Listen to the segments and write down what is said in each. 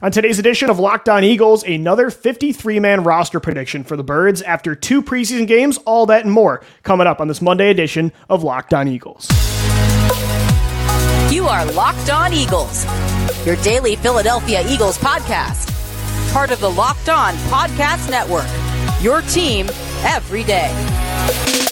On today's edition of Locked On Eagles, another 53 man roster prediction for the Birds after two preseason games, all that and more coming up on this Monday edition of Locked On Eagles. You are Locked On Eagles, your daily Philadelphia Eagles podcast, part of the Locked On Podcast Network, your team every day.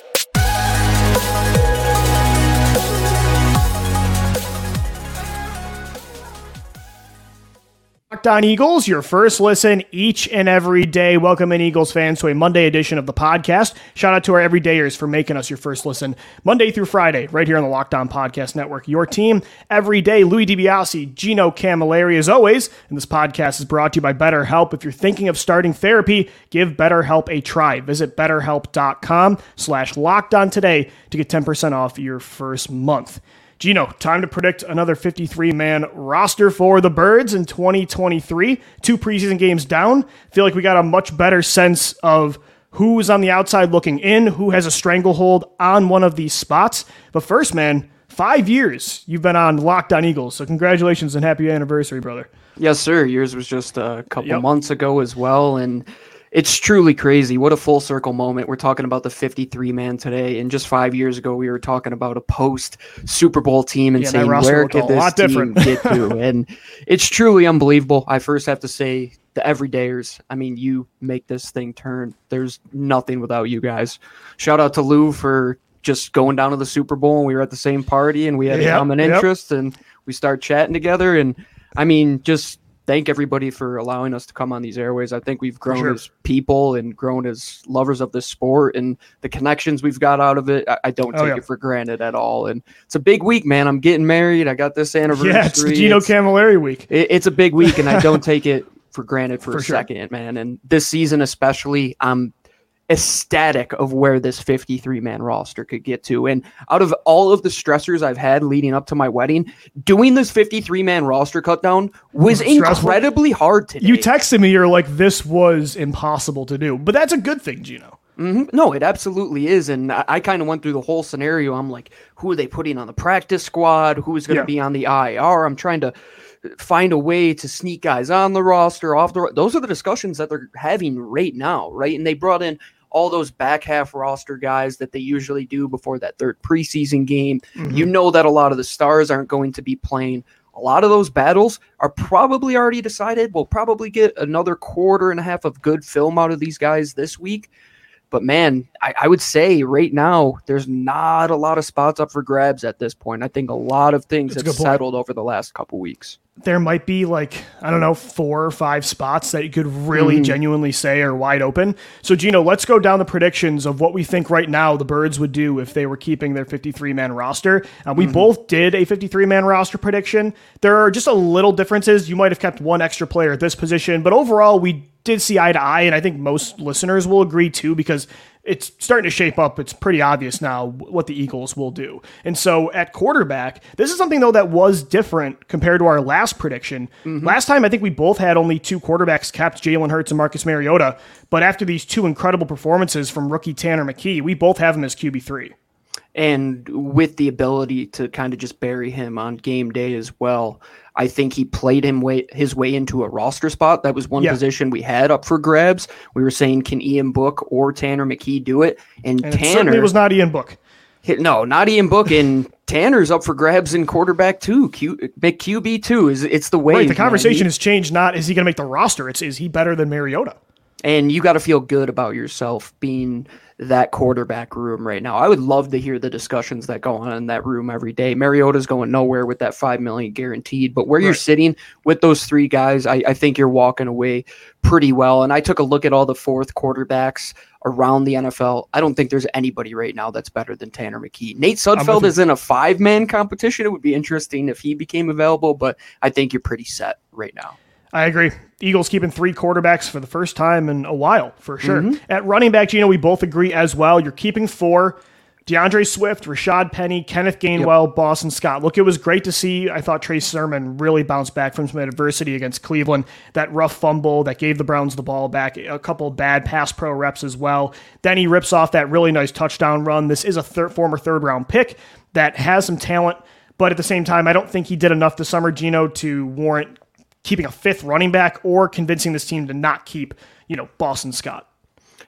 Locked On Eagles, your first listen each and every day. Welcome in, Eagles fans, to a Monday edition of the podcast. Shout out to our everydayers for making us your first listen Monday through Friday, right here on the Locked On Podcast Network. Your team every day. Louis DiBiase, Gino Camilleri, as always. And this podcast is brought to you by BetterHelp. If you're thinking of starting therapy, give BetterHelp a try. Visit BetterHelp.com slash Locked On today to get 10% off your first month. Gino, time to predict another 53 man roster for the Birds in 2023. Two preseason games down. Feel like we got a much better sense of who's on the outside looking in, who has a stranglehold on one of these spots. But first, man, five years you've been on Locked On Eagles. So congratulations and happy anniversary, brother. Yes, sir. Yours was just a couple yep. months ago as well. And it's truly crazy. What a full circle moment. We're talking about the 53 man today. And just five years ago, we were talking about a post Super Bowl team and yeah, saying, where could this team get to? and it's truly unbelievable. I first have to say, the everydayers, I mean, you make this thing turn. There's nothing without you guys. Shout out to Lou for just going down to the Super Bowl and we were at the same party and we had yep, a common interest yep. and we start chatting together. And I mean, just thank everybody for allowing us to come on these airways. I think we've grown sure. as people and grown as lovers of this sport and the connections we've got out of it. I, I don't oh, take yeah. it for granted at all. And it's a big week, man. I'm getting married. I got this anniversary. Yeah, it's Gino it's, Camilleri week. It, it's a big week, and I don't take it for granted for, for a sure. second, man. And this season, especially, I'm ecstatic of where this 53 man roster could get to. And out of all of the stressors I've had leading up to my wedding, doing this 53 man roster cut down was incredibly hard today. You texted me, you're like, this was impossible to do. But that's a good thing, Gino. Mm-hmm. No, it absolutely is. And I, I kind of went through the whole scenario. I'm like, who are they putting on the practice squad? Who is going to yeah. be on the IR? I'm trying to find a way to sneak guys on the roster, off the. Those are the discussions that they're having right now, right? And they brought in all those back half roster guys that they usually do before that third preseason game. Mm-hmm. You know that a lot of the stars aren't going to be playing. A lot of those battles are probably already decided. We'll probably get another quarter and a half of good film out of these guys this week. But man, I, I, would say right now there's not a lot of spots up for grabs at this point. I think a lot of things That's have settled over the last couple weeks there might be like I don't know four or five spots that you could really mm-hmm. genuinely say are wide open. So Gino, let's go down the predictions of what we think right now the Birds would do if they were keeping their 53 man roster. Uh, we mm-hmm. both did a 53 man roster prediction. There are just a little differences. You might have kept one extra player at this position, but overall we did see eye to eye, and I think most listeners will agree too because it's starting to shape up. It's pretty obvious now what the Eagles will do. And so at quarterback, this is something though that was different compared to our last prediction. Mm-hmm. Last time, I think we both had only two quarterbacks kept, Jalen Hurts and Marcus Mariota. But after these two incredible performances from rookie Tanner McKee, we both have him as QB3 and with the ability to kind of just bury him on game day as well. I think he played him way, his way into a roster spot. That was one yeah. position we had up for grabs. We were saying, can Ian Book or Tanner McKee do it? And, and Tanner it was not Ian Book. Hit, no, not Ian Book, and Tanner's up for grabs in quarterback too. Q, QB two is it's the way. Right, the conversation has changed. Not is he going to make the roster? It's is he better than Mariota? And you got to feel good about yourself being that quarterback room right now. I would love to hear the discussions that go on in that room every day. Mariota's going nowhere with that five million guaranteed, but where right. you're sitting with those three guys, I, I, think you're walking away pretty well. And I took a look at all the fourth quarterbacks around the NFL. I don't think there's anybody right now that's better than Tanner McKee. Nate Sudfeld is in a five man competition. It would be interesting if he became available, but I think you're pretty set right now. I agree. Eagles keeping three quarterbacks for the first time in a while, for sure. Mm-hmm. At running back, Gino, we both agree as well. You're keeping four. D'Andre Swift, Rashad Penny, Kenneth Gainwell, yep. Boston Scott. Look, it was great to see. I thought Trey Sermon really bounced back from some adversity against Cleveland. That rough fumble that gave the Browns the ball back, a couple bad pass pro reps as well. Then he rips off that really nice touchdown run. This is a former third round pick that has some talent, but at the same time, I don't think he did enough this summer, Gino, to warrant keeping a fifth running back or convincing this team to not keep, you know, Boston Scott.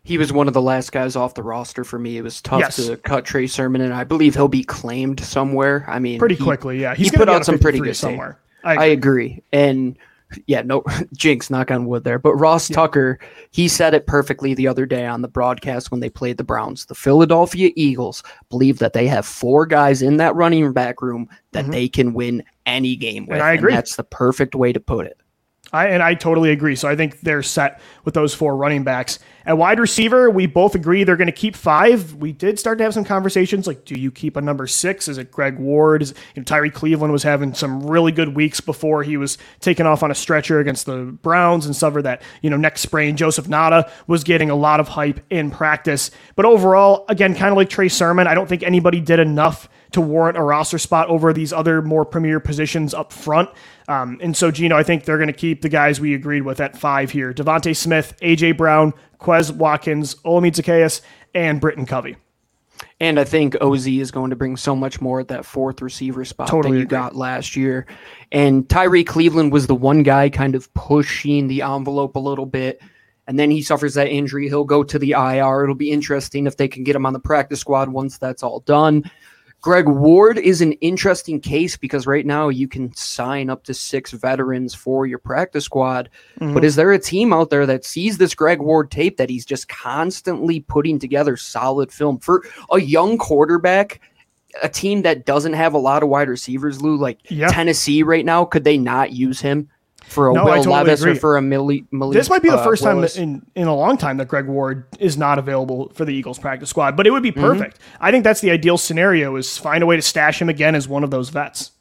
He was one of the last guys off the roster for me. It was tough yes. to cut Trey Sermon, and I believe he'll be claimed somewhere. I mean, pretty he, quickly, yeah. He's he put out some pretty good somewhere. I agree. I agree. And yeah, no jinx, knock on wood there. But Ross yeah. Tucker, he said it perfectly the other day on the broadcast when they played the Browns. The Philadelphia Eagles believe that they have four guys in that running back room that mm-hmm. they can win any game with. And I agree. And that's the perfect way to put it. I, and I totally agree. So I think they're set with those four running backs. At wide receiver, we both agree they're going to keep five. We did start to have some conversations like, do you keep a number six? Is it Greg Ward? Is you know, Tyrie Cleveland was having some really good weeks before he was taken off on a stretcher against the Browns and suffered that you know neck sprain. Joseph Ngata was getting a lot of hype in practice, but overall, again, kind of like Trey Sermon, I don't think anybody did enough to warrant a roster spot over these other more premier positions up front. Um, and so, Gino, I think they're going to keep the guys we agreed with at five here DeVonta Smith, A.J. Brown, Quez Watkins, Olamide Zaccheaus, and Britton Covey. And I think OZ is going to bring so much more at that fourth receiver spot totally than you agree. got last year. And Tyrie Cleveland was the one guy kind of pushing the envelope a little bit. And then he suffers that injury. He'll go to the IR. It'll be interesting if they can get him on the practice squad once that's all done. Greg Ward is an interesting case because right now you can sign up to six veterans for your practice squad. Mm-hmm. But is there a team out there that sees this Greg Ward tape that he's just constantly putting together solid film for a young quarterback? A team that doesn't have a lot of wide receivers, Lou, like Tennessee right now, could they not use him? For a no, Will totally Levis agree. or for a Millie. Millie this might be the uh, first time in in a long time that Greg Ward is not available for the Eagles practice squad, but it would be mm-hmm. perfect. Mm-hmm. I think that's the ideal scenario: is find a way to stash him again as one of those vets.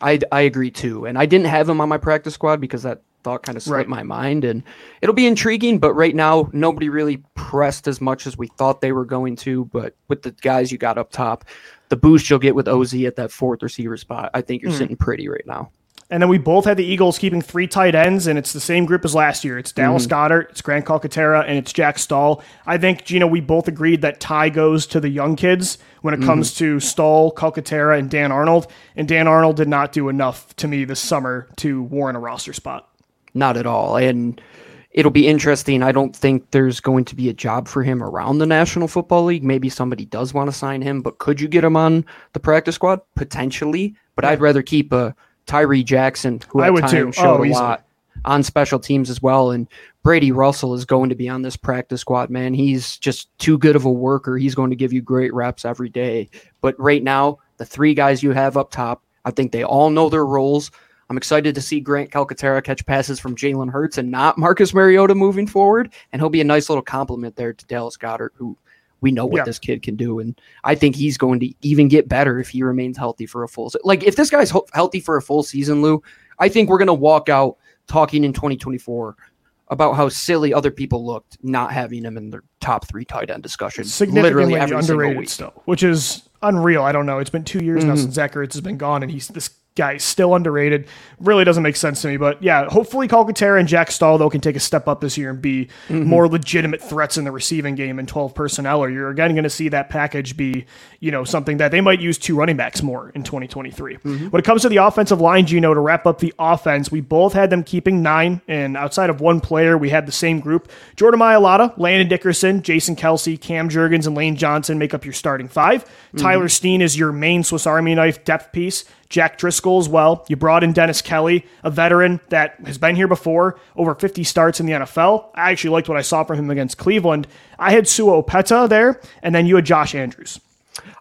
I I agree too, and I didn't have him on my practice squad because that thought kind of slipped right. my mind, and it'll be intriguing. But right now, nobody really pressed as much as we thought they were going to. But with the guys you got up top, the boost you'll get with Oz at that fourth receiver spot, I think you're mm. sitting pretty right now. And then we both had the Eagles keeping three tight ends, and it's the same group as last year. It's Dallas mm-hmm. Goedert, it's Grant Calcaterra, and it's Jack Stoll. I think, Gino, we both agreed that Ty goes to the young kids when it mm-hmm. comes to Stoll, Calcaterra, and Dan Arnold. And Dan Arnold did not do enough to me this summer to warrant a roster spot. Not at all. And it'll be interesting. I don't think there's going to be a job for him around the National Football League. Maybe somebody does want to sign him, but could you get him on the practice squad? Potentially. But I'd rather keep a Tyree Jackson, who I would too. showed oh, a lot on special teams as well. And Brady Russell is going to be on this practice squad, man. He's just too good of a worker. He's going to give you great reps every day. But right now, the three guys you have up top, I think they all know their roles. I'm excited to see Grant Calcaterra catch passes from Jalen Hurts and not Marcus Mariota moving forward. And he'll be a nice little compliment there to Dallas Goedert, who – we know what yeah. this kid can do, and I think he's going to even get better if he remains healthy for a full. Season. Like if this guy's ho- healthy for a full season, Lou, I think we're going to walk out talking in 2024 about how silly other people looked not having him in their top three tight end discussion. Significantly underrated still, which is unreal. I don't know. It's been two years mm-hmm. now since Zach Ertz has been gone, and he's this guy is still underrated. Really doesn't make sense to me. But yeah, hopefully Calcaterra and Jack Stoll, though, can take a step up this year and be mm-hmm. more legitimate threats in the receiving game in 12 personnel, or you're again going to see that package be, you know, something that they might use two running backs more in 2023. Mm-hmm. When it comes to the offensive line, Gino, to wrap up the offense, we both had them keeping nine, and outside of one player, we had the same group. Jordan Mailata, Landon Dickerson, Jason Kelce, Cam Jurgens, and Lane Johnson make up your starting 5 mm-hmm. Tyler Steen is your main Swiss Army knife depth piece. Jack Driscoll as well. You brought in Dennis Kelly, a veteran that has been here before, over 50 starts in the NFL. I actually liked what I saw from him against Cleveland. I had Sua Opeta there, and then you had Josh Andrews.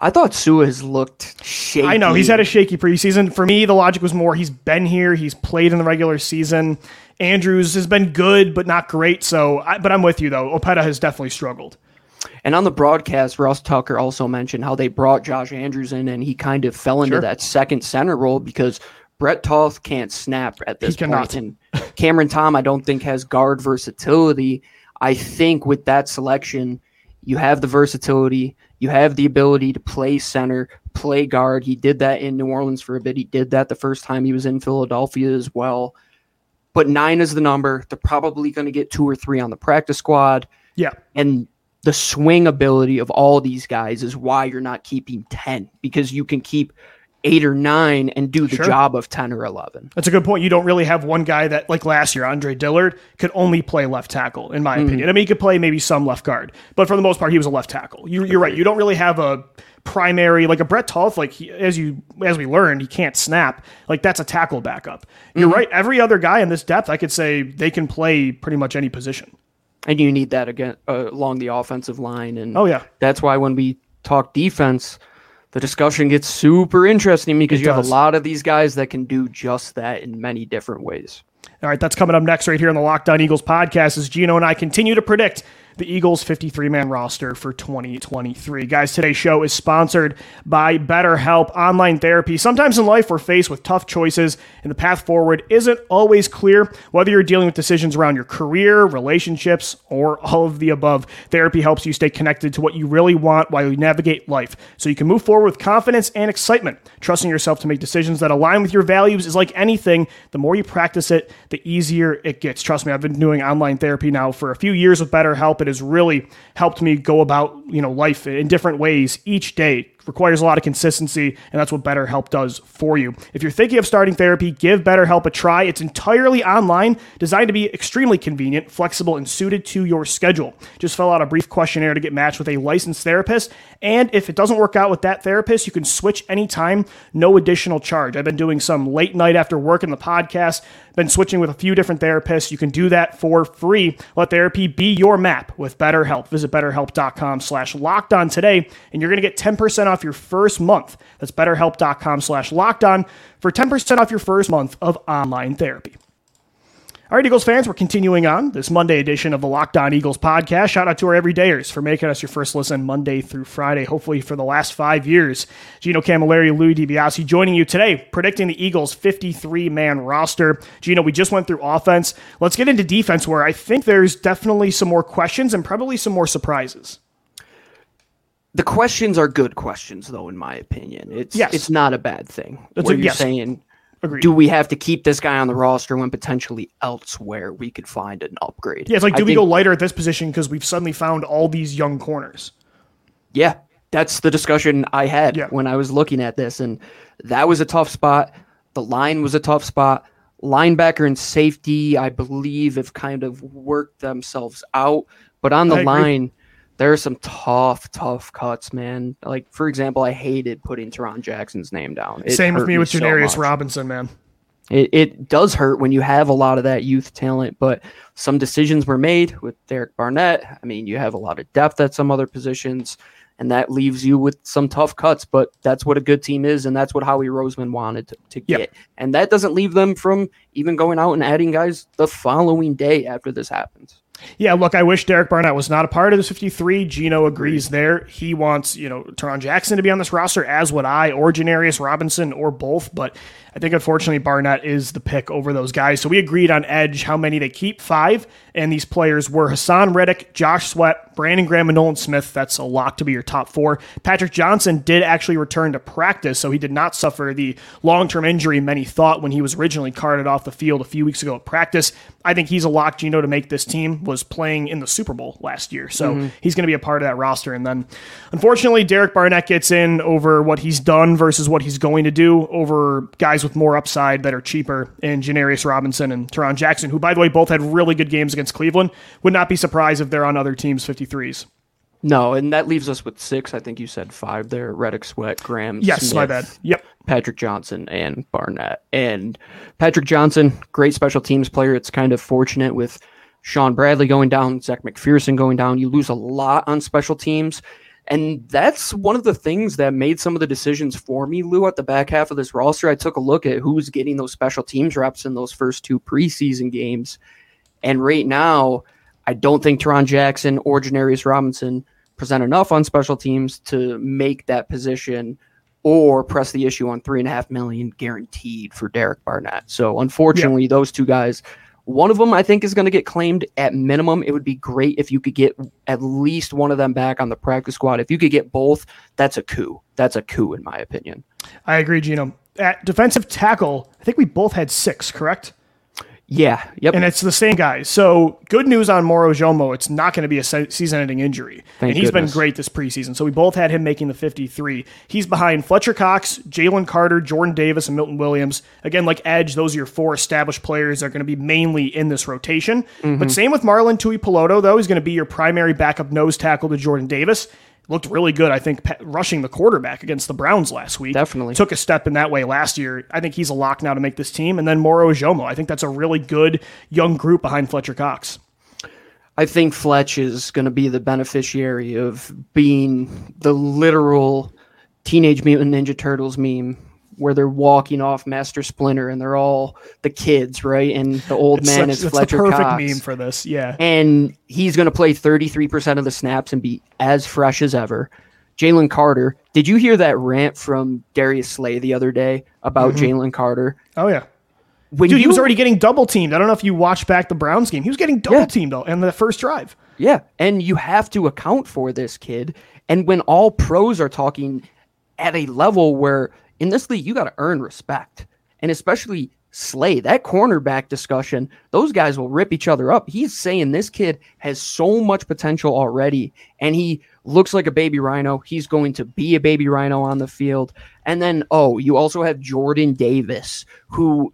I thought Sua has looked shaky. I know he's had a shaky preseason. For me, the logic was more he's been here, he's played in the regular season. Andrews has been good, but not great. So, I, but I'm with you though. Opeta has definitely struggled. And on the broadcast, Ross Tucker also mentioned how they brought Josh Andrews in and he kind of fell into sure. that second center role because Brett Toth can't snap at this point. And Cameron Tom, I don't think, has guard versatility. I think with that selection, you have the versatility, you have the ability to play center, play guard. He did that in New Orleans for a bit. He did that the first time he was in Philadelphia as well. But nine is the number. They're probably going to get two or three on the practice squad. Yeah. And the swing ability of all these guys is why you're not keeping 10 because you can keep eight or nine and do the sure. job of 10 or 11. That's a good point. You don't really have one guy that, like last year, Andre Dillard, could only play left tackle, in my mm. opinion. I mean, he could play maybe some left guard, but for the most part, he was a left tackle. You, are right. You don't really have a primary like a Brett Toth, like he, as you as we learned, he can't snap. Like that's a tackle backup. You're mm-hmm. right. Every other guy in this depth, I could say they can play pretty much any position. And you need that again uh, along the offensive line, and oh yeah, that's why when we talk defense, the discussion gets super interesting because it you does. have a lot of these guys that can do just that in many different ways. All right, that's coming up next right here on the Locked On Eagles podcast as Gino and I continue to predict the Eagles' 53 man roster for 2023. Guys, today's show is sponsored by BetterHelp Online Therapy. Sometimes in life, we're faced with tough choices, and the path forward isn't always clear. Whether you're dealing with decisions around your career, relationships, or all of the above, therapy helps you stay connected to what you really want while you navigate life so you can move forward with confidence and excitement. Trusting yourself to make decisions that align with your values is like anything. The more you practice it, the easier it gets. Trust me, I've been doing online therapy now for a few years with BetterHelp. It has really helped me go about you know life in different ways each day requires a lot of consistency, and that's what BetterHelp does for you. If you're thinking of starting therapy, give BetterHelp a try. It's entirely online, designed to be extremely convenient, flexible, and suited to your schedule. Just fill out a brief questionnaire to get matched with a licensed therapist, and if it doesn't work out with that therapist, you can switch anytime, no additional charge. I've been doing some late night after work in the podcast, been switching with a few different therapists. You can do that for free. Let therapy be your map with BetterHelp. Visit betterhelp.com slash locked on today, and you're going to get 10% off your first month. That's betterhelp.com slash locked on for 10% off your first month of online therapy. All right, Eagles fans, we're continuing on this Monday edition of the Locked On Eagles podcast. Shout out to our everydayers for making us your first listen Monday through Friday, hopefully for the last five years. Gino Camilleri, Louis DiBiase joining you today, predicting the Eagles' 53 man roster. Gino, we just went through offense. Let's get into defense, where I think there's definitely some more questions and probably some more surprises. The questions are good questions, though, in my opinion. It's yes. it's not a bad thing. That's where a, you're yes. saying Agreed. Do we have to keep this guy on the roster when potentially elsewhere we could find an upgrade? Yeah, it's like, do I we think, go lighter at this position because we've suddenly found all these young corners? Yeah, that's the discussion I had yeah. when I was looking at this, and that was a tough spot. The line was a tough spot. Linebacker and safety, I believe, have kind of worked themselves out, but on the line there are some tough, tough cuts, man. Like for example, I hated putting Tarron Jackson's name down. It Same with me with Janarius so Robinson, man. It, it does hurt when you have a lot of that youth talent, but some decisions were made with Derek Barnett. I mean, you have a lot of depth at some other positions, and that leaves you with some tough cuts. But that's what a good team is, and that's what Howie Roseman wanted to, to get. Yep. And that doesn't leave them from even going out and adding guys the following day after this happens. Yeah, look, I wish Derek Barnett was not a part of this 53. Gino agrees there. He wants, you know, Tarron Jackson to be on this roster, as would I, or Janarius Robinson, or both. But I think unfortunately Barnett is the pick over those guys. So we agreed on edge how many they keep five, and these players were Haason Reddick, Josh Sweat, Brandon Graham, and Nolan Smith. That's a lock to be your top four. Patrick Johnson did actually return to practice, so he did not suffer the long term injury many thought when he was originally carted off the field a few weeks ago at practice. I think he's a lock, Gino, to make this team. Was playing in the Super Bowl last year, so mm-hmm. he's going to be a part of that roster. And then, unfortunately, Derek Barnett gets in over what he's done versus what he's going to do over guys with more upside that are cheaper in Janarius Robinson and Tarron Jackson, who, by the way, both had really good games against Cleveland. Would not be surprised if they're on other teams' 53s. No, and that leaves us with six. I think you said five there. Reddick, Sweat, Graham. Yes, Smith, my bad. Yep. Patrick Johnson and Barnett. And Patrick Johnson, great special teams player. It's kind of fortunate with Shaun Bradley going down, Zech McPherson going down. You lose a lot on special teams. And that's one of the things that made some of the decisions for me, Lou, at the back half of this roster. I took a look at who's getting those special teams reps in those first two preseason games. And right now, I don't think Tarron Jackson or Janarius Robinson present enough on special teams to make that position or press the issue on three and a half million guaranteed for Derek Barnett. So unfortunately, yep. those two guys one of them, I think, is going to get claimed at minimum. It would be great if you could get at least one of them back on the practice squad. If you could get both, that's a coup. That's a coup, in my opinion. I agree, Gino. At defensive tackle, I think we both had six, correct? Yeah, yep. And it's the same guy. So good news on Moro Ojomo. It's not going to be a season-ending injury. Thank and he's goodness. been great this preseason. So we both had him making the 53. He's behind Fletcher Cox, Jalen Carter, Jordan Davis, and Milton Williams. Again, like Edge, those are your four established players that are going to be mainly in this rotation. Mm-hmm. But same with Marlon Tuipulotu, though. He's going to be your primary backup nose tackle to Jordan Davis looked really good, I think, rushing the quarterback against the Browns last week. Definitely. Took a step in that way last year. I think he's a lock now to make this team. And then Moro Ojomo, I think that's a really good young group behind Fletcher Cox. I think Fletch is going to be the beneficiary of being the literal Teenage Mutant Ninja Turtles meme where they're walking off Master Splinter and they're all the kids, right? And the old It's man such- is Fletcher the perfect Cox. meme for this. Yeah. and he's going to play 33% of the snaps and be as fresh as ever. Jalen Carter, did you hear that rant from Darius Slay the other day about mm-hmm. Jalen Carter? Oh yeah. When Dude, he was already getting double teamed. I don't know if you watched back the Browns game. He was getting double Yeah. teamed though in the first drive. Yeah, and you have to account for this kid. And when all pros are talking at a level where in this league you got to earn respect, and especially Slay, that cornerback discussion, those guys will rip each other up. He's saying this kid has so much potential already, and he looks like a baby rhino. He's going to be a baby rhino on the field. And then, oh, you also have Jordan Davis, who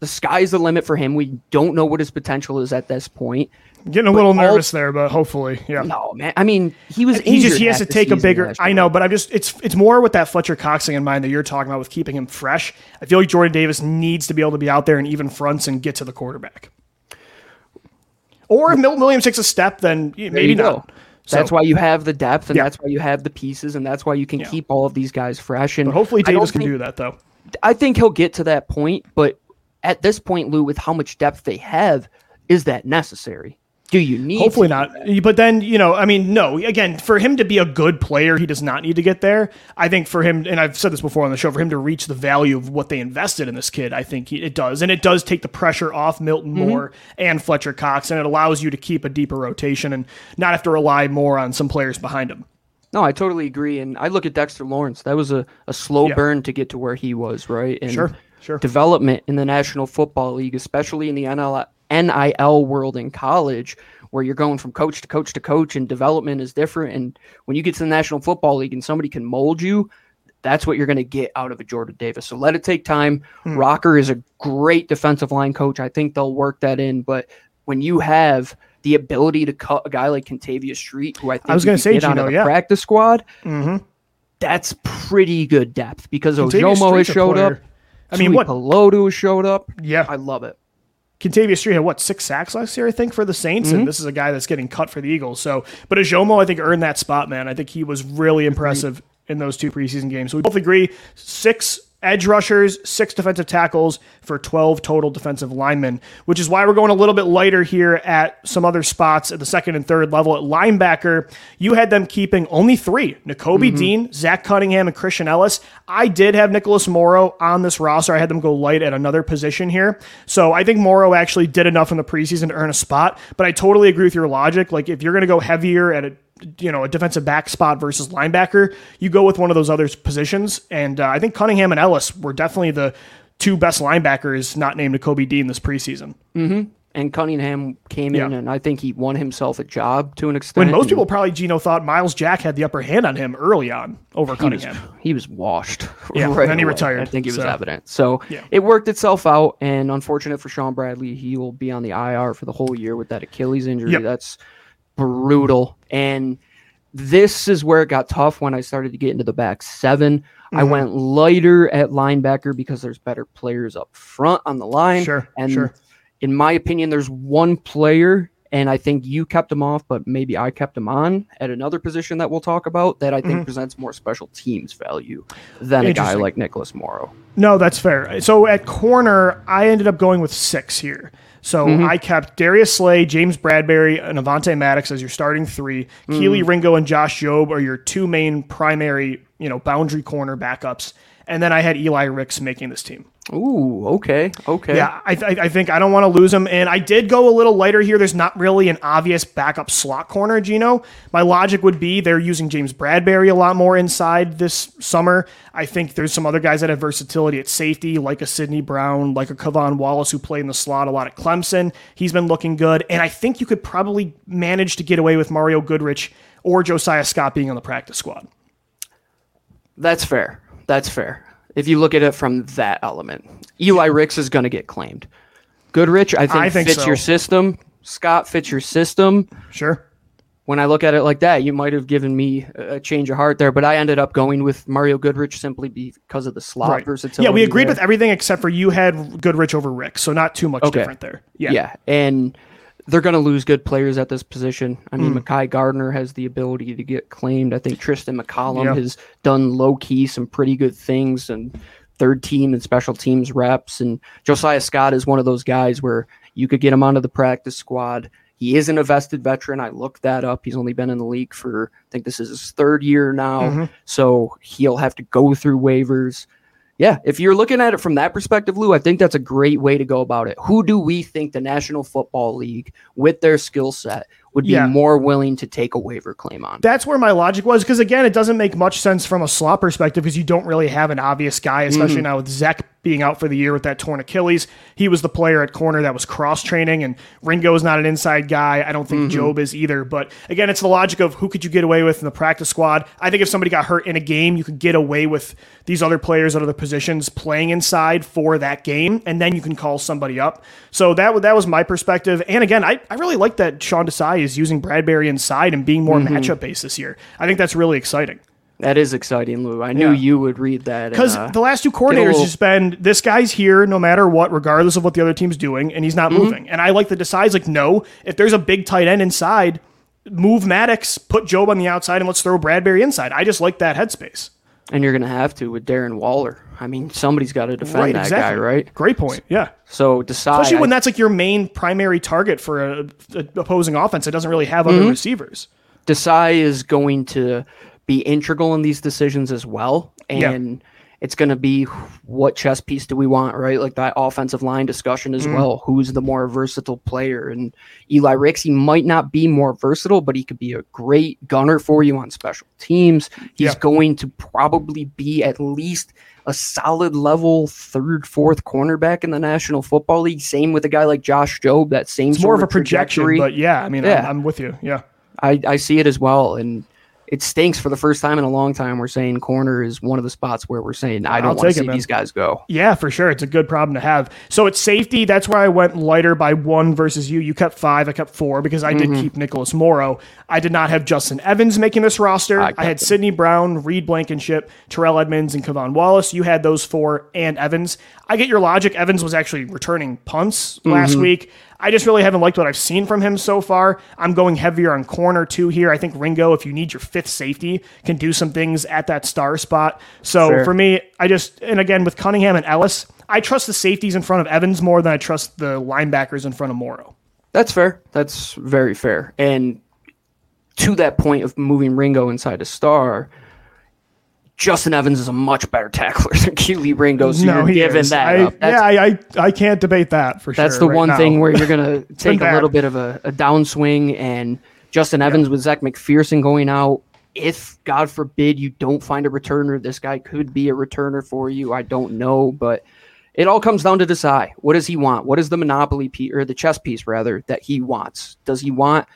the sky's the limit for him. We don't know what his potential is at this point. Getting a little all- nervous there, but hopefully, yeah. No, man. I mean, he was he just he has to take a bigger. I know, but I'm just it's it's more with that Fletcher Cox thing in mind that you're talking about with keeping him fresh. I feel like Jordan Davis needs to be able to be out there and even fronts and get to the quarterback. Or if Milton Williams takes a step, then maybe not. So- That's why you have the depth, and Yeah. that's why you have the pieces, and that's why you can keep all of these guys fresh. And But hopefully Davis can think- do that though. I think he'll get to that point, but at this point, Lou, with how much depth they have, is that necessary? Do you need? Hopefully not. But then, you know, I mean, no, again, for him to be a good player, he does not need to get there. I think for him, and I've said this before on the show, for him to reach the value of what they invested in this kid, I think he, it does. And it does take the pressure off Milton Mm-hmm. Moore and Fletcher Cox, and it allows you to keep a deeper rotation and not have to rely more on some players behind him. No, I totally agree. And I look at Dexter Lawrence. That was a, a slow Yeah. burn to get to where he was, right? And Sure, sure. Development in the National Football League, especially in the NL, NIL world in college, where you're going from coach to coach to coach, and development is different. And when you get to the National Football League and somebody can mold you, that's what you're going to get out of a Jordan Davis. So let it take time. Hmm. Rocker is a great defensive line coach. I think they'll work that in. But when you have the ability to cut a guy like Kentavius Street, who I think I was going gonna say, Gino, the yeah. practice squad, that's pretty good depth because Kentavius Ojomo has Street's showed up. I mean, Tui what- has showed up. Yeah. I love it. Kentavius Street had what six sacks last year, I think, for the Saints, Mm-hmm. and this is a guy that's getting cut for the Eagles. So, but Ojomo, I think, earned that spot, man. I think he was really impressive in those two preseason games. So we both agree six edge rushers, six defensive tackles for 12 total defensive linemen, which is why we're going a little bit lighter here at some other spots at the second and third level. At linebacker, you had them keeping only three Nakobe mm-hmm. Dean, Zach Cunningham, and Christian Ellis. I did have Nicholas Morrow on this roster. I had them go light at another position here. So I think Morrow actually did enough in the preseason to earn a spot, but I totally agree with your logic. Like, if you're going to go heavier at a you know a defensive back spot versus linebacker, you go with one of those other positions. And uh, I think Cunningham and Ellis were definitely the two best linebackers not named Kobe Dean this preseason. And Cunningham came in, and I think he won himself a job to an extent. When most people probably Gino thought Myles Jack had the upper hand on him early on over he was, Cunningham. he was washed. Yeah, right then he away. retired, I think it was so- evident. So Yeah. it worked itself out, and unfortunate for Shaun Bradley, he will be on the IR for the whole year with that Achilles injury. Yep. That's brutal. And this is where it got tough when I started to get into the back 7 I Mm-hmm. went lighter at linebacker because there's better players up front on the line. Sure, And sure. in my opinion, there's one player, and I think you kept him off, but maybe I kept him on at another position that we'll talk about that I think presents more special teams value than a guy Mm-hmm. Like Nicholas Morrow. No, that's fair. So at corner, I ended up going with six here. So Mm-hmm. I kept Darius Slay, James Bradberry, and Avonte Maddox as your starting three. Kelee Mm. Ringo and Josh Jobe are your two main primary, you know, boundary corner backups. And then I had Eli Ricks making this team. Ooh, okay, okay. Yeah, I, th- I think I don't want to lose him, and I did go a little lighter here. There's not really an obvious backup slot corner, Gino. My logic would be they're using James Bradberry a lot more inside this summer. I think there's some other guys that have versatility at safety, like a Sydney Brown, like a K'Von Wallace, who played in the slot a lot at Clemson. He's been looking good, and I think you could probably manage to get away with Mario Goodrich or Josiah Scott being on the practice squad. That's fair. That's fair if you look at it from that element. Eli Ricks is going to get claimed. Goodrich, I think, I think fits so. your system. Scott fits your system. Sure. When I look at it like that, you might have given me a change of heart there, but I ended up going with Mario Goodrich simply because of the slot right. versatility. Yeah, we agreed there. with everything except for you had Goodrich over Rick, so not too much okay. different there. Yeah. Yeah. And they're going to lose good players at this position. I mean, mm. Garner has the ability to get claimed. I think Tristan McCollum yep. has done low key some pretty good things and third team and special teams reps. And Josiah Scott is one of those guys where you could get him onto the practice squad. He isn't a vested veteran. I looked that up. He's only been in the league for, I think this is his third year now. Mm-hmm. So he'll have to go through waivers yeah, if you're looking at it from that perspective, Lou, I think that's a great way to go about it. Who do we think the National Football League, with their skill set, would be yeah. more willing to take a waiver claim on. That's where my logic was because again, it doesn't make much sense from a slot perspective because you don't really have an obvious guy, especially mm-hmm. now with Zech being out for the year with that torn Achilles. He was the player at corner that was cross training, and Ringo is not an inside guy. I don't think mm-hmm. Jobe is either. But again, it's the logic of who could you get away with in the practice squad. I think if somebody got hurt in a game, you could get away with these other players out of the positions playing inside for that game, and then you can call somebody up. So that that was my perspective. And again, I, I really like that Sean Desai is using Bradberry inside and being more mm-hmm. matchup based this year. I think that's really exciting. That is exciting, Lou. I knew yeah. you would read that. Because uh, the last two coordinators little... just been this guy's here no matter what, regardless of what the other team's doing, and he's not mm-hmm. moving. And I like the decides like, no, if there's a big tight end inside, move Maddox, put Jobe on the outside, and let's throw Bradberry inside. I just like that headspace. And you're going to have to with Darren Waller. I mean, somebody's got to defend right, that exactly. guy, right? Great point. Yeah. So decide, especially when I, that's like your main primary target for a, a opposing offense. It doesn't really have other mm-hmm. receivers. Desai is going to be integral in these decisions as well, and. Yeah it's going to be what chess piece do we want, right? Like that offensive line discussion as mm. well. Who's the more versatile player? And Eli Ricks, he might not be more versatile, but he could be a great gunner for you on special teams. He's yeah. going to probably be at least a solid level third, fourth cornerback in the National Football League. Same with a guy like Josh Jobe. That same it's more of a projection, but yeah, I mean, yeah. I'm, I'm with you. Yeah. I, I see it as well. And it stinks for the first time in a long time. We're saying corner is one of the spots where we're saying I don't want to see it, these guys go. Yeah, for sure. It's a good problem to have. So it's safety. That's where I went lighter by one versus you. You kept five. I kept four because I mm-hmm. did keep Nicholas Morrow. I did not have Justin Evans making this roster. I, I had Sydney Brown, Reed Blankenship, Terrell Edmunds, and K'Von Wallace. You had those four and Evans. I get your logic. Evans was actually returning punts last mm-hmm. week. I just really haven't liked what I've seen from him so far. I'm going heavier on corner two here. I think Ringo, if you need your fifth safety, can do some things at that star spot. So sure. for me, I just, and again, with Cunningham and Ellis, I trust the safeties in front of Evans more than I trust the linebackers in front of Morrow. That's fair. That's very fair. And to that point of moving Ringo inside a star, Justin Evans is a much better tackler than Kelee Ringo. So no, you're giving is. that I, up. That's, yeah, I, I can't debate that for sure. That's the right one now. thing where you're going to take a little bit of a, a downswing. And Justin Evans with Zech McPherson going out, if God forbid you don't find a returner, this guy could be a returner for you. I don't know, but it all comes down to Desai. What does he want? What is the monopoly piece or the chess piece rather that he wants? Does he want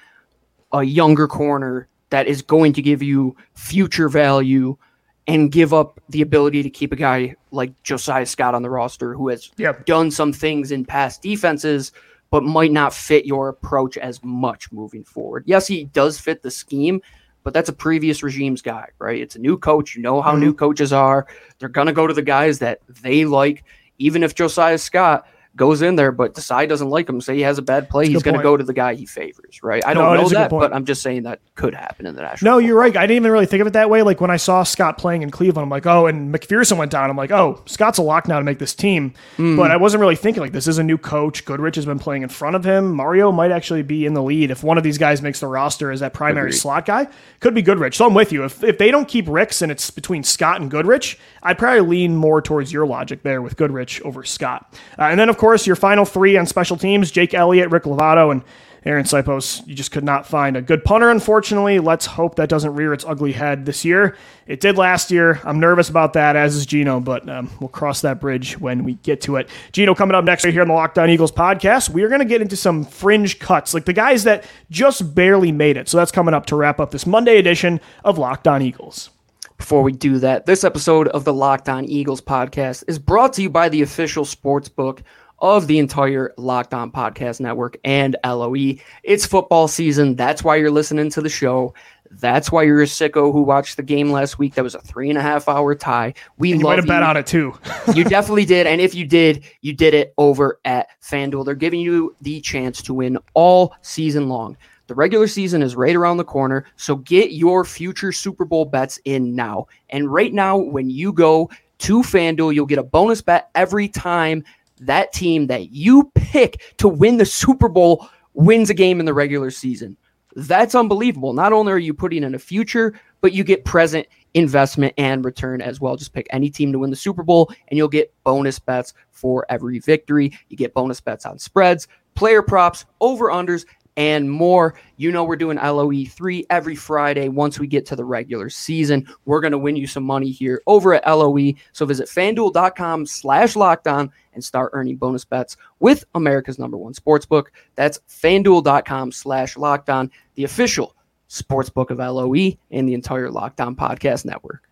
a younger corner that is going to give you future value? And give up the ability to keep a guy like Josiah Scott on the roster who has yep. done some things in past defenses, but might not fit your approach as much moving forward. Yes, he does fit the scheme, but that's a previous regime's guy, right? It's a new coach. You know how mm-hmm. new coaches are. They're going to go to the guys that they like, even if Josiah Scott goes in there, but Desai doesn't like him. Say he has a bad play, he's going to go to the guy he favors, right? I don't no, know that, but I'm just saying that could happen in the national. No, you're right. I didn't even really think of it that way. Like when I saw Scott playing in Cleveland, I'm like, oh, and McPherson went down. I'm like, oh, Scott's a lock now to make this team. Mm. But I wasn't really thinking like this is a new coach. Goodrich has been playing in front of him. Mario might actually be in the lead if one of these guys makes the roster as that primary Agreed. slot guy. Could be Goodrich. So I'm with you. If if they don't keep Ricks and it's between Scott and Goodrich, I'd probably lean more towards your logic there with Goodrich over Scott. Uh, and then of course your final three on special teams Jake Elliott, Rick Lovato, and Arryn Siposs. You just could not find a good punter, unfortunately. Let's hope that doesn't rear its ugly head this year. It did last year. I'm nervous about that, as is Gino, but um, we'll cross that bridge when we get to it. Gino, coming up next right here on the Locked On Eagles podcast, we are going to get into some fringe cuts, like the guys that just barely made it. So that's coming up to wrap up this Monday edition of Locked On Eagles. Before we do that, this episode of the Locked On Eagles podcast is brought to you by the official sports book of the entire Locked On Podcast Network and LOE. It's football season. That's why you're listening to the show. That's why you're a sicko who watched the game last week. That was a three and a half hour tie. We and you might have bet on it too. you definitely did, and if you did, you did it over at FanDuel. They're giving you the chance to win all season long. The regular season is right around the corner, so get your future Super Bowl bets in now. And right now, when you go to FanDuel, you'll get a bonus bet every time that team that you pick to win the Super Bowl wins a game in the regular season. That's unbelievable. Not only are you putting in a future, but you get present investment and return as well. Just pick any team to win the Super Bowl, and you'll get bonus bets for every victory. You get bonus bets on spreads, player props, over unders, and more. You know, we're doing LOE3 every Friday once we get to the regular season. We're going to win you some money here over at LOE. So visit fanduel.com slash locked on and start earning bonus bets with America's number one sports book. That's fanduel.com slash locked on, the official sports book of LOE and the entire Locked On Podcast Network.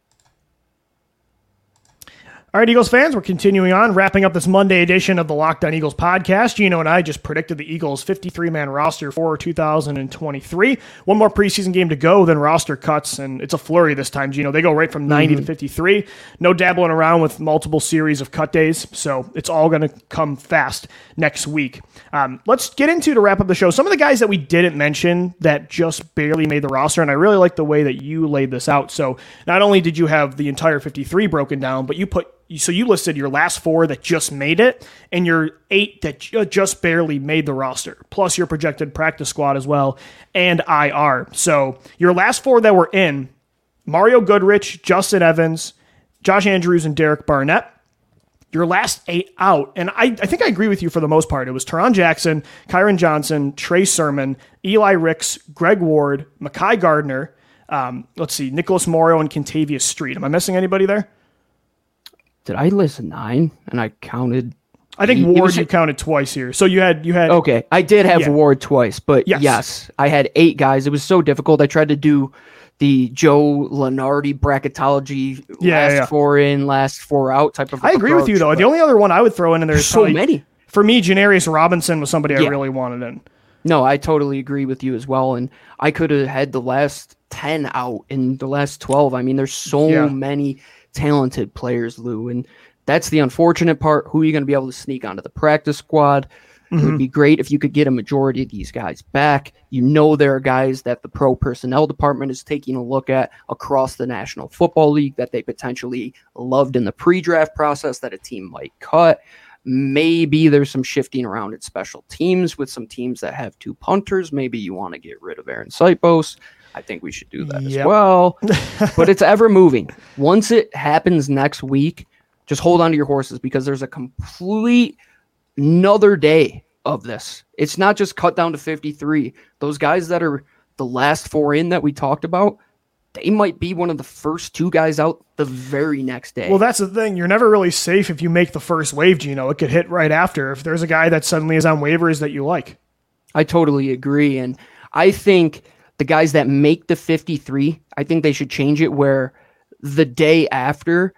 All right, Eagles fans, we're continuing on, wrapping up this Monday edition of the Locked On Eagles podcast. Gino and I just predicted the Eagles' 53 man roster for 2023. One more preseason game to go, then roster cuts, and it's a flurry this time, Gino. They go right from 90 mm-hmm. to 53. No dabbling around with multiple series of cut days, so it's all going to come fast next week. Um, let's get into to wrap up the show some of the guys that we didn't mention that just barely made the roster, and I really like the way that you laid this out. So not only did you have the entire 53 broken down, but you put so you listed your last four that just made it and your eight that just barely made the roster, plus your projected practice squad as well and IR. So your last four that were in Mario Goodrich, Justin Evans, Josh Andrews, and Derek Barnett. Your last eight out, and I, I think I agree with you for the most part. It was Tarron Jackson, Kyron Johnson, Trey Sermon, Eli Ricks, Greg Ward, Mekhi Garner. um, let's see, Nicholas Morrow, and Kentavius Street. Am I missing anybody there? Did I list nine and I counted? I think Ward was, you counted twice here. So you had you had okay. I did have yeah. Ward twice, but yes. yes, I had eight guys. It was so difficult. I tried to do the Joe Lunardi bracketology yeah, last yeah. four in, last four out type of. Thing. I agree with you though. The only other one I would throw in, and there's so probably, many. For me, Janarius Robinson was somebody I really wanted in. No, I totally agree with you as well. And I could have had the last 10 out in the last 12. I mean, there's so yeah. many talented players, Lou. And that's the unfortunate part. Who are you going to be able to sneak onto the practice squad? Mm-hmm. It would mm-hmm. be great if you could get a majority of these guys back. You know, there are guys that the pro personnel department is taking a look at across the National Football League that they potentially loved in the pre draft process that a team might cut. Maybe there's some shifting around at special teams with some teams that have two punters. Maybe you want to get rid of Arryn Siposs. I think we should do that yep. as well. but it's ever moving. Once it happens next week, just hold on to your horses because there's a complete another day of this. It's not just cut down to 53. Those guys that are the last four in that we talked about, they might be one of the first two guys out the very next day. Well, that's the thing. You're never really safe if you make the first wave, You know, It could hit right after if there's a guy that suddenly is on waivers that you like. I totally agree. And I think the guys that make the 53, I think they should change it where the day after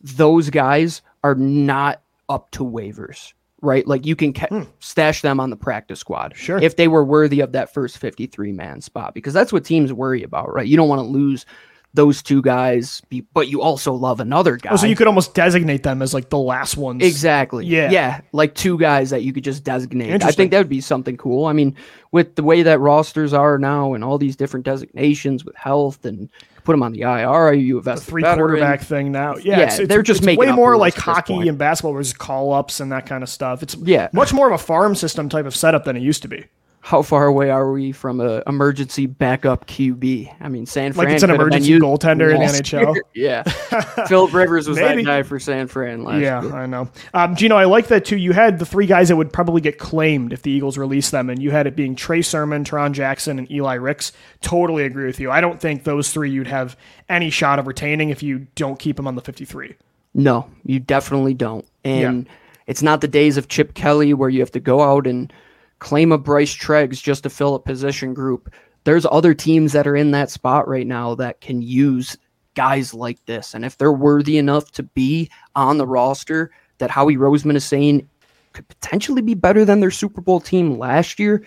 those guys are not up to waivers, right? Like you can ca- hmm. stash them on the practice squad sure. if they were worthy of that first 53 man spot because that's what teams worry about, right? You don't want to lose those two guys, but you also love another guy. Oh, so you could almost designate them as like the last ones. Exactly. Yeah. Yeah. Like two guys that you could just designate. I think that would be something cool. I mean, with the way that rosters are now and all these different designations with health and put them on the IR, you a The three veteran? quarterback thing now. Yeah, Yeah, it's, it's, they're just it's making way more like hockey and basketball, where there's call ups and that kind of stuff. It's Yeah. much more of a farm system type of setup than it used to be. How far away are we from a emergency backup QB? I mean, San Fran Like it's an could have been emergency goaltender in the NHL. Yeah, Philip Rivers was Maybe. that guy for San Fran last Yeah, year. I know. Um, Gino, I like that too. You had the three guys that would probably get claimed if the Eagles release them, and you had it being Trey Sermon, Tarron Jackson, and Eli Ricks. Totally agree with you. I don't think those three you'd have any shot of retaining if you don't keep them on the 53. No, you definitely don't. And it's not the days of Chip Kelly where you have to go out and claim a Bryce Treggs just to fill a position group. There's other teams that are in that spot right now that can use guys like this. And if they're worthy enough to be on the roster that Howie Roseman is saying could potentially be better than their Super Bowl team last year,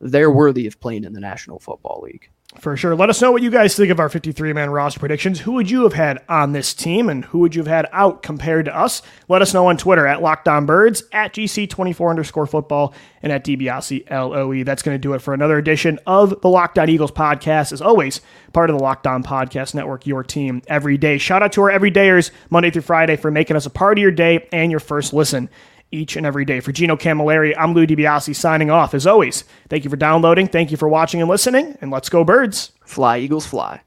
they're worthy of playing in the National Football League. For sure. Let us know what you guys think of our 53 man roster predictions. Who would you have had on this team and who would you have had out compared to us? Let us know on Twitter at LockedOnBirds, at GC24 underscore football, and at DiBiase LOE. That's going to do it for another edition of the Locked On Eagles podcast. As always, part of the Locked On Podcast Network, your team every day. Shout out to our everydayers Monday through Friday for making us a part of your day and your first listen each and every day. For Gino Camilleri, I'm Lou DiBiase signing off. As always, thank you for downloading, thank you for watching and listening, and let's go birds. Fly, Eagles, fly.